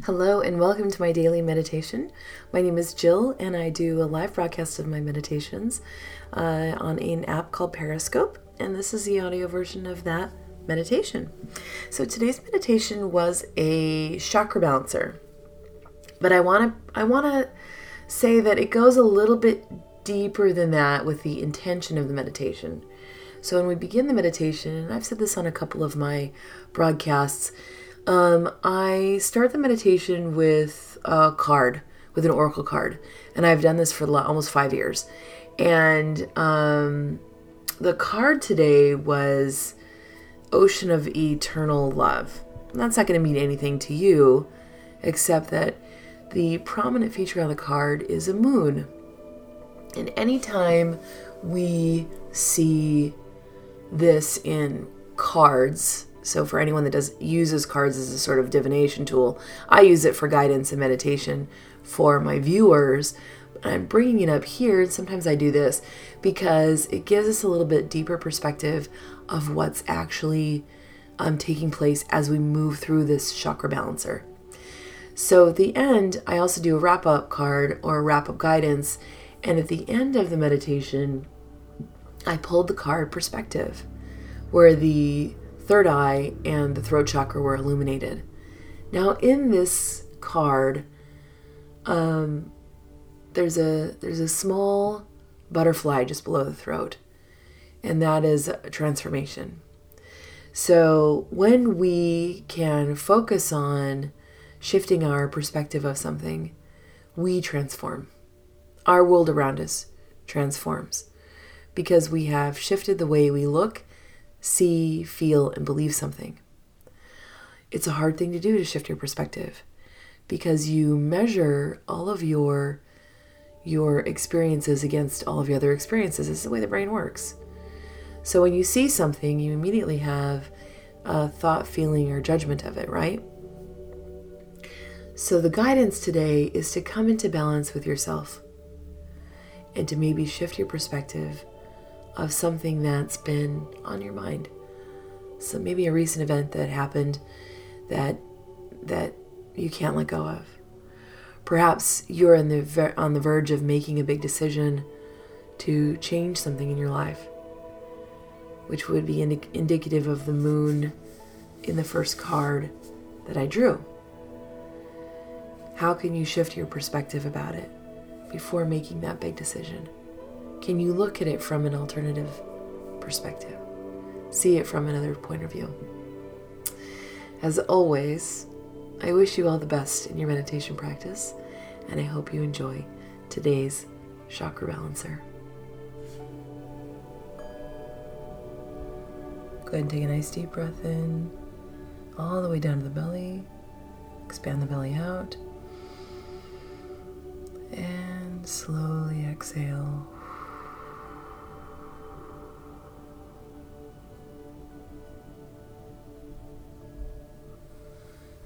Hello, and welcome to my daily meditation. My name is Jill, and I do a live broadcast of my meditations uh, on an app called Periscope, and this is the audio version of that meditation. So today's meditation was a chakra balancer, but I want to I want to say that it goes a little bit deeper than that with the intention of the meditation. So when we begin the meditation, and I've said this on a couple of my broadcasts um, I start the meditation with a card, with an oracle card, and I've done this for almost five years. And um, the card today was Ocean of Eternal Love. That's not going to mean anything to you, except that the prominent feature on the card is a moon. And anytime we see this in cards, so for anyone that does uses cards as a sort of divination tool, I use it for guidance and meditation for my viewers. I'm bringing it up here, and sometimes I do this because it gives us a little bit deeper perspective of what's actually um, taking place as we move through this chakra balancer. So at the end, I also do a wrap up card or a wrap up guidance, and at the end of the meditation, I pulled the card perspective, where the third eye and the throat chakra were illuminated. Now in this card, um, there's a there's a small butterfly just below the throat, and that is a transformation. So when we can focus on shifting our perspective of something, we transform. Our world around us transforms because we have shifted the way we look see, feel, and believe something. It's a hard thing to do to shift your perspective because you measure all of your your experiences against all of your other experiences. It's the way the brain works. So when you see something, you immediately have a thought, feeling, or judgment of it, right? So the guidance today is to come into balance with yourself and to maybe shift your perspective of something that's been on your mind. So maybe a recent event that happened that that you can't let go of. Perhaps you're on the ver- on the verge of making a big decision to change something in your life, which would be indi- indicative of the moon in the first card that I drew. How can you shift your perspective about it before making that big decision? Can you look at it from an alternative perspective? See it from another point of view. As always, I wish you all the best in your meditation practice, and I hope you enjoy today's chakra balancer. Go ahead and take a nice deep breath in, all the way down to the belly. Expand the belly out. And slowly exhale.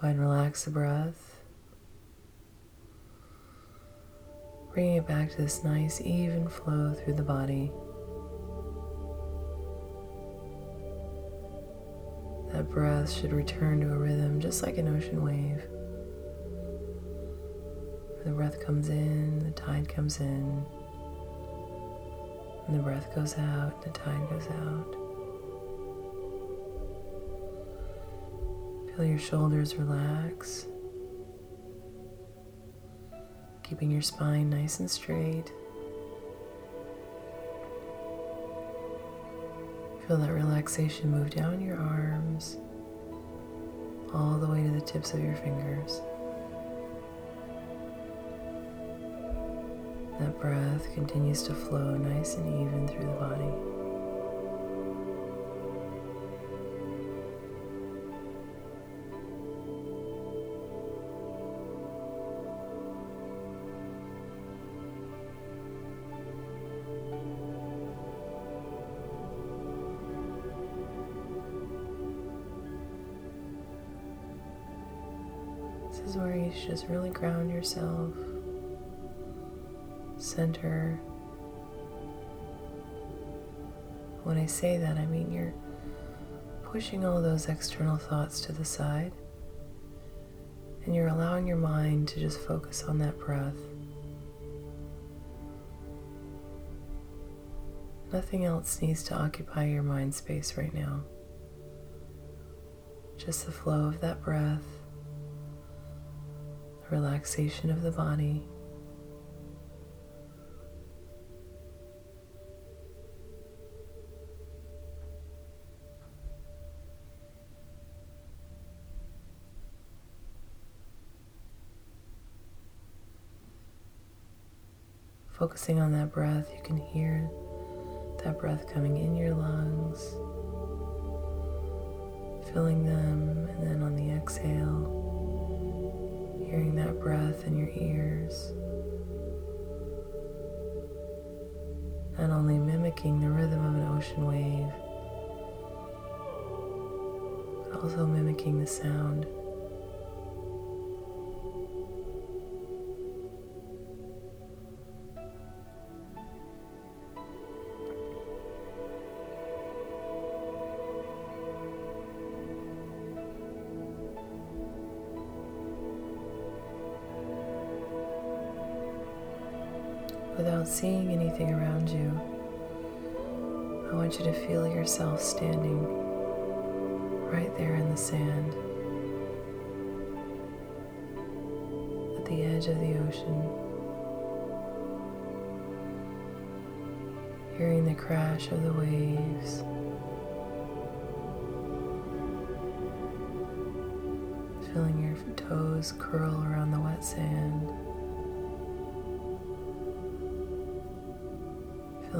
Go ahead and relax the breath. Bringing it back to this nice, even flow through the body. That breath should return to a rhythm just like an ocean wave. The breath comes in, the tide comes in, and the breath goes out, the tide goes out. Feel your shoulders relax, keeping your spine nice and straight. Feel that relaxation move down your arms, all the way to the tips of your fingers. That breath continues to flow nice and even through the body. Just really ground yourself, center. When I say that, I mean you're pushing all those external thoughts to the side and you're allowing your mind to just focus on that breath. Nothing else needs to occupy your mind space right now. Just the flow of that breath, relaxation of the body. Focusing on that breath, you can hear that breath coming in your lungs, filling them, and then on the exhale, hearing that breath in your ears. Not only mimicking the rhythm of an ocean wave, but also mimicking the sound. Without seeing anything around you, I want you to feel yourself standing right there in the sand at the edge of the ocean, hearing the crash of the waves. Feeling your toes curl around the wet sand.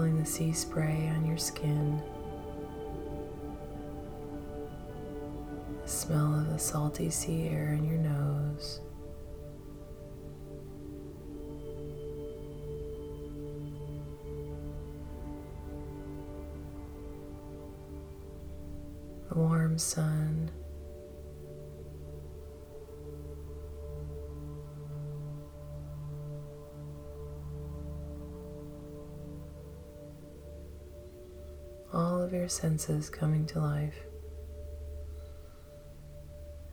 Feeling the sea spray on your skin, the smell of the salty sea air in your nose. The warm sun. Your senses coming to life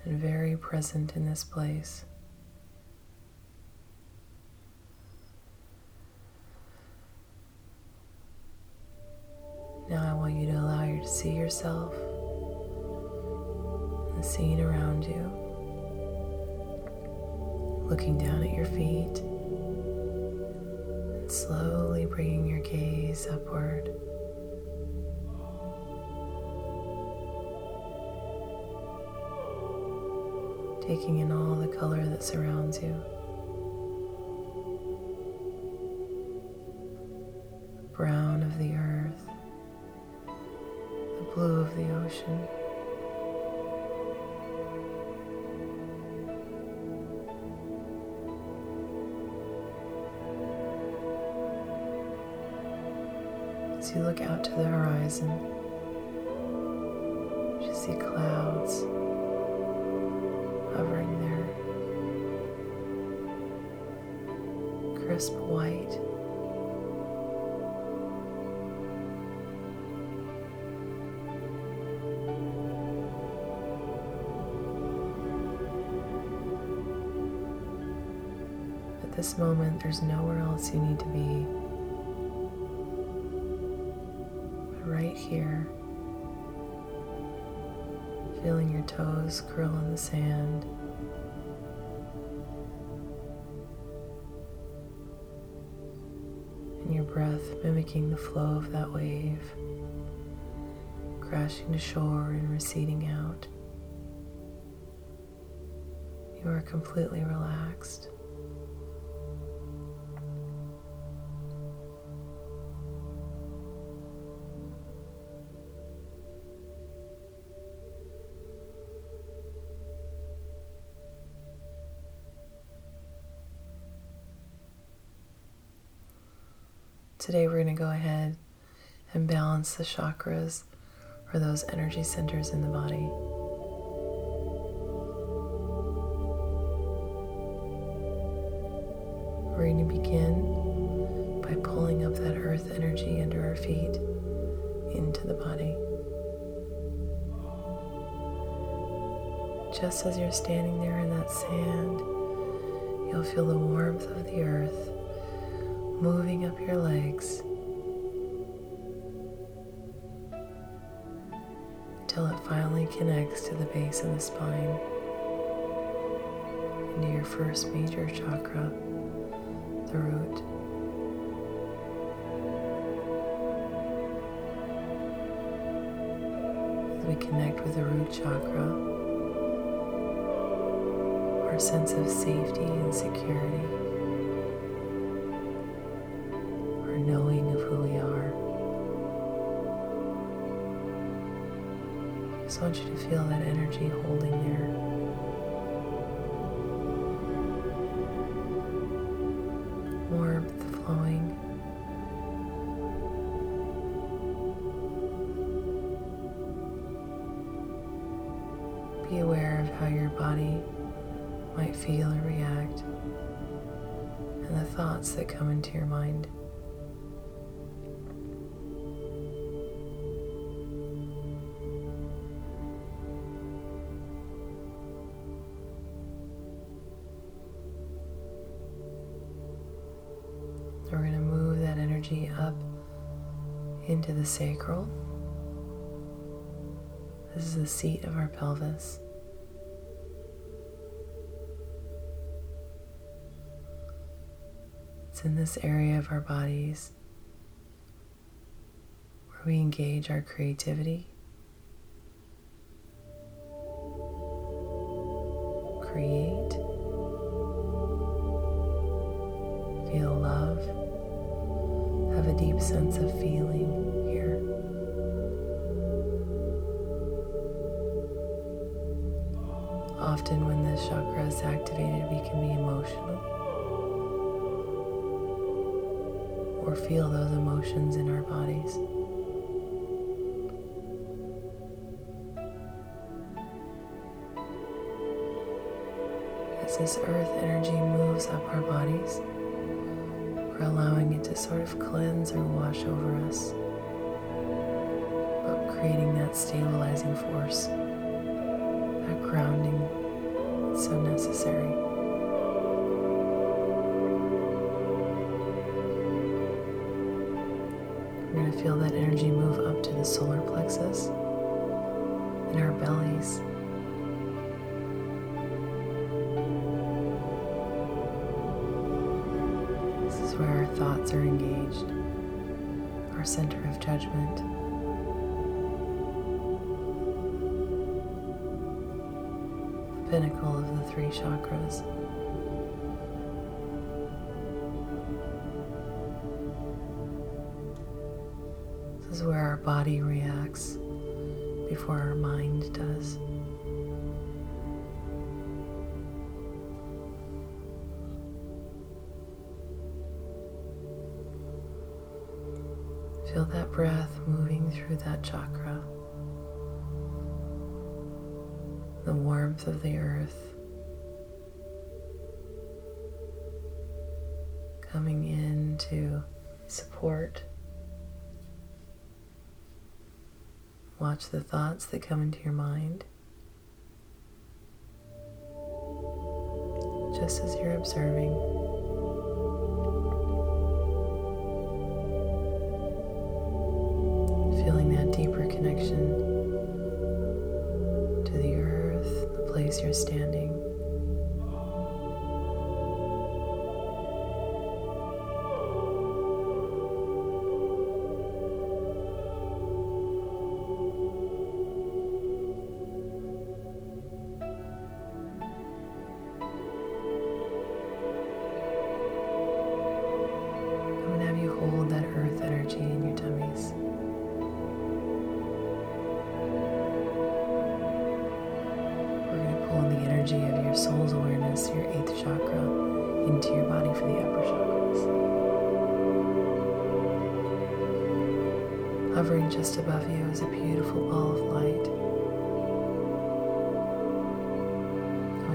and very present in this place. Brown of the earth, the blue of the ocean. As you look out to the horizon, you see clouds hovering there, crisp white. Moment, there's nowhere else you need to be. But right here feeling your toes curl in the sand. And your breath mimicking the flow of that wave, crashing to shore and receding out. You are completely relaxed. Today, we're going to go ahead and balance the chakras or those energy centers in the body. we're going to begin by pulling up that earth energy under our feet into the body. Just as you're standing there in that sand, you'll feel the warmth of the earth moving up your legs until it finally connects to the base of the spine into your first major chakra, the root. As we connect with the root chakra, our sense of safety and security, Be aware of how your body might feel or react and the thoughts that come into your mind. We're going to move that energy up into the sacral. This is the seat of our pelvis. It's in this area of our bodies where we engage our creativity, Often, when this chakra is activated, we can be emotional or feel those emotions in our bodies. As this earth energy moves up our bodies, we're allowing it to sort of cleanse or wash over us, but creating that stabilizing force, that grounding so necessary. We're going to feel that energy move up to the solar plexus in our bellies. This is where our thoughts are engaged, our center of judgment. Pinnacle of the three chakras. This is where our body reacts before our mind does. Feel that breath moving through that chakra, the warmth of the earth coming in to support. Watch the thoughts that come into your mind. Just as you're observing. The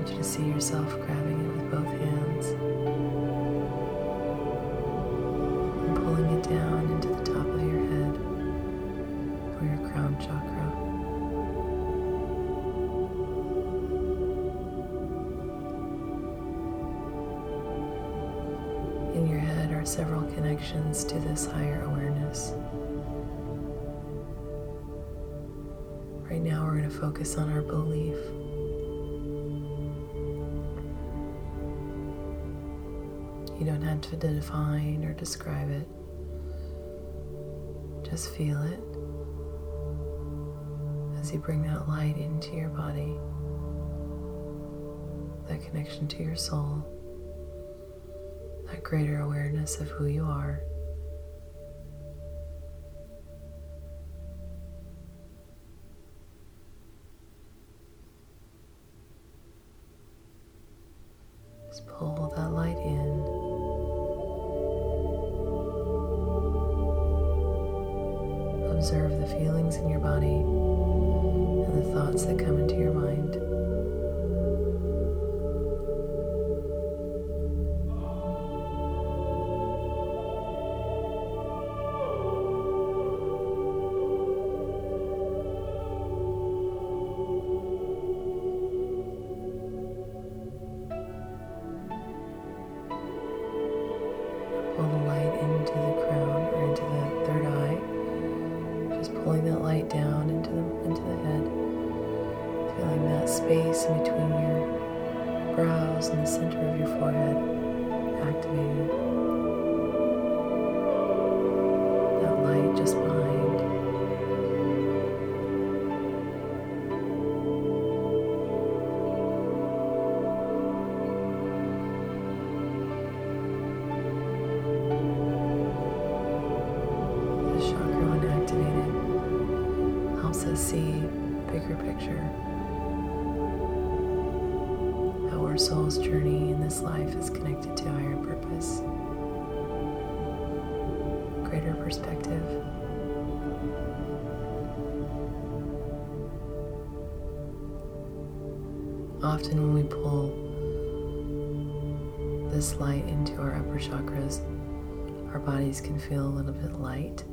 want you to see yourself grabbing it with both hands and pulling it down into the top of your head for your crown chakra. In your head are several connections to this higher awareness. Right now, we're going to focus on our belief. You don't have to define or describe it, just feel it as you bring that light into your body, that connection to your soul, that greater awareness of who you are. Just pull that light in. Feelings in your body and the thoughts that come into your mind. Often, when we pull this light into our upper chakras, our bodies can feel a little bit light.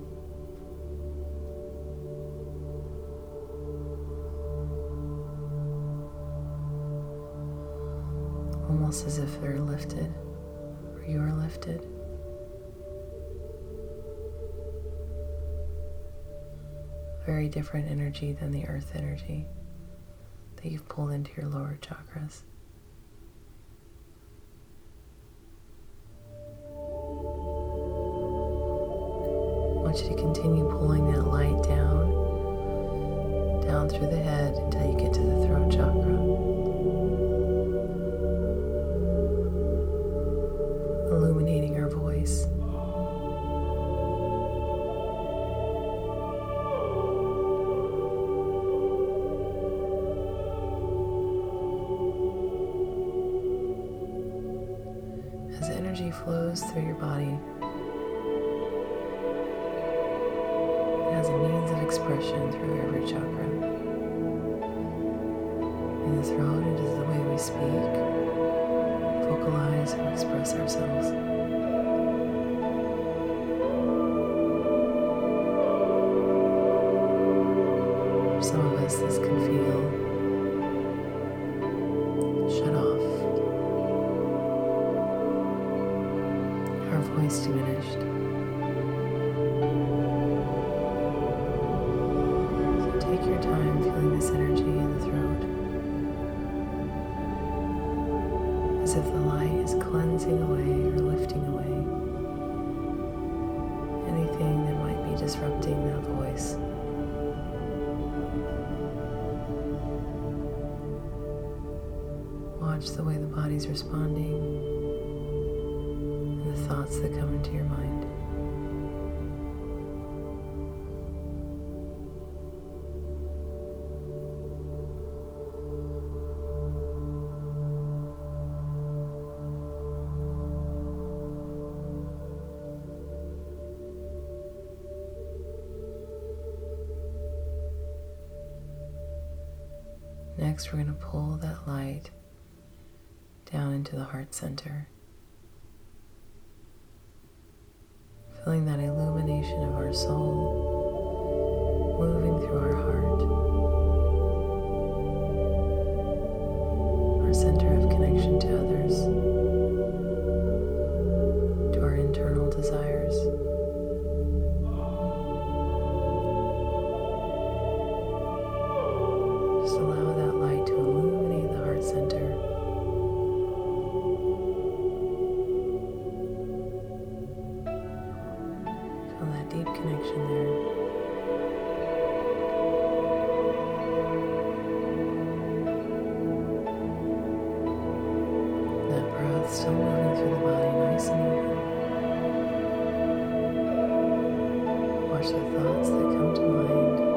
Almost as if they're lifted or you are lifted. Very different energy than the earth energy that you've pulled into your lower chakras. I want you to continue pulling that light down, down through the head until you get to the throat chakra. Next, we're going to pull that light down into the heart center, feeling that illumination of our soul moving through our heart, our center of connection to others. Still moving through the body, nice and even. Watch the thoughts that come to mind.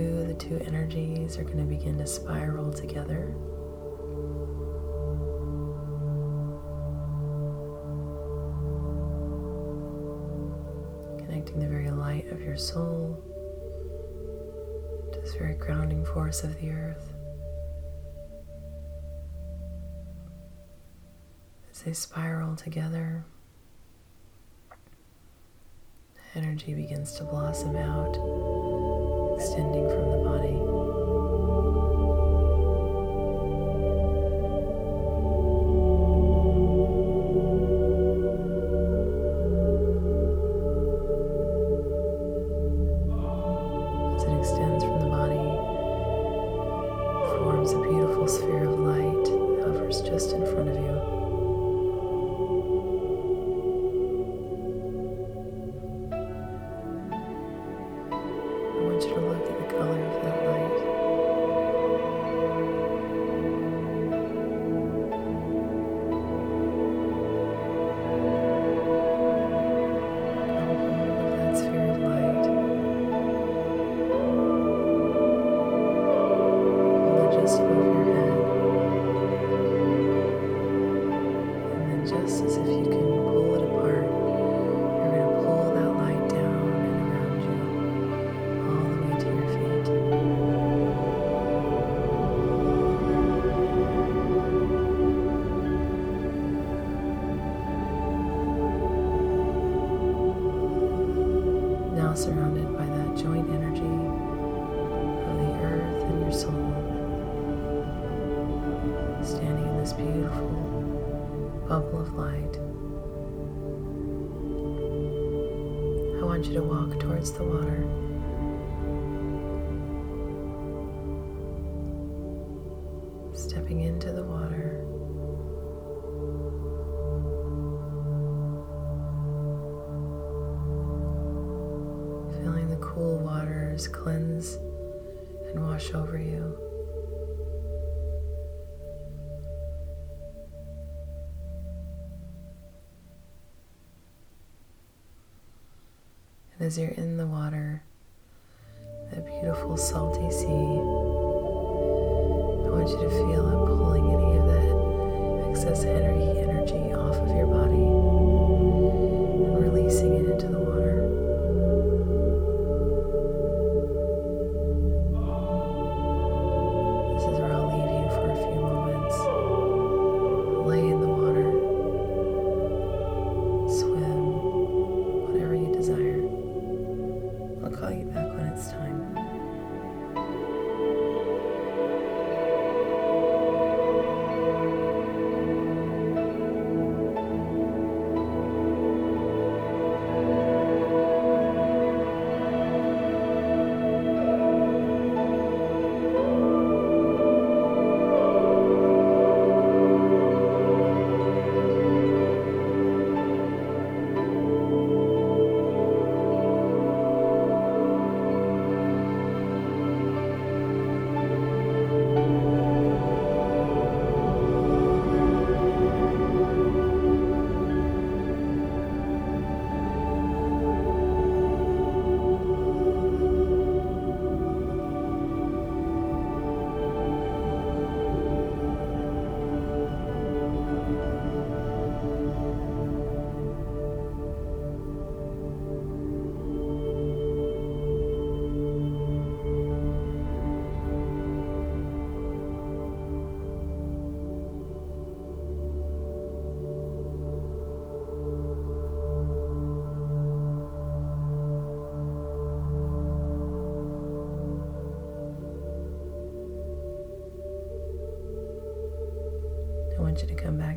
two, the two energies are going to begin to spiral together. Connecting the very light of your soul to this very grounding force of the earth. As they spiral together, energy begins to blossom out extending from the body. to look at the colors. want you to walk towards the water.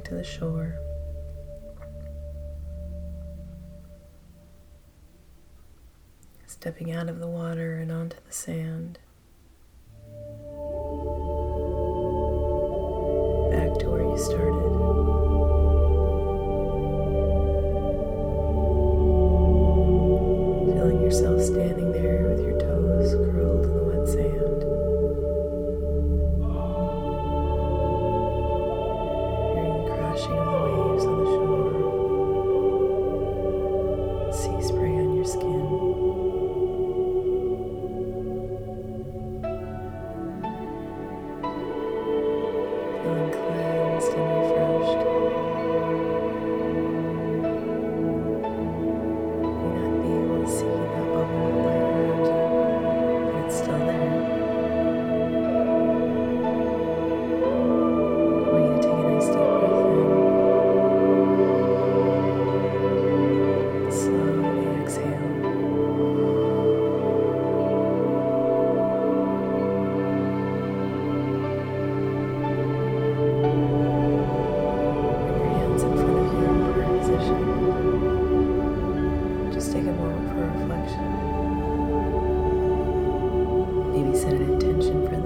to the shore. Stepping out of the water and onto the sand. set an intention for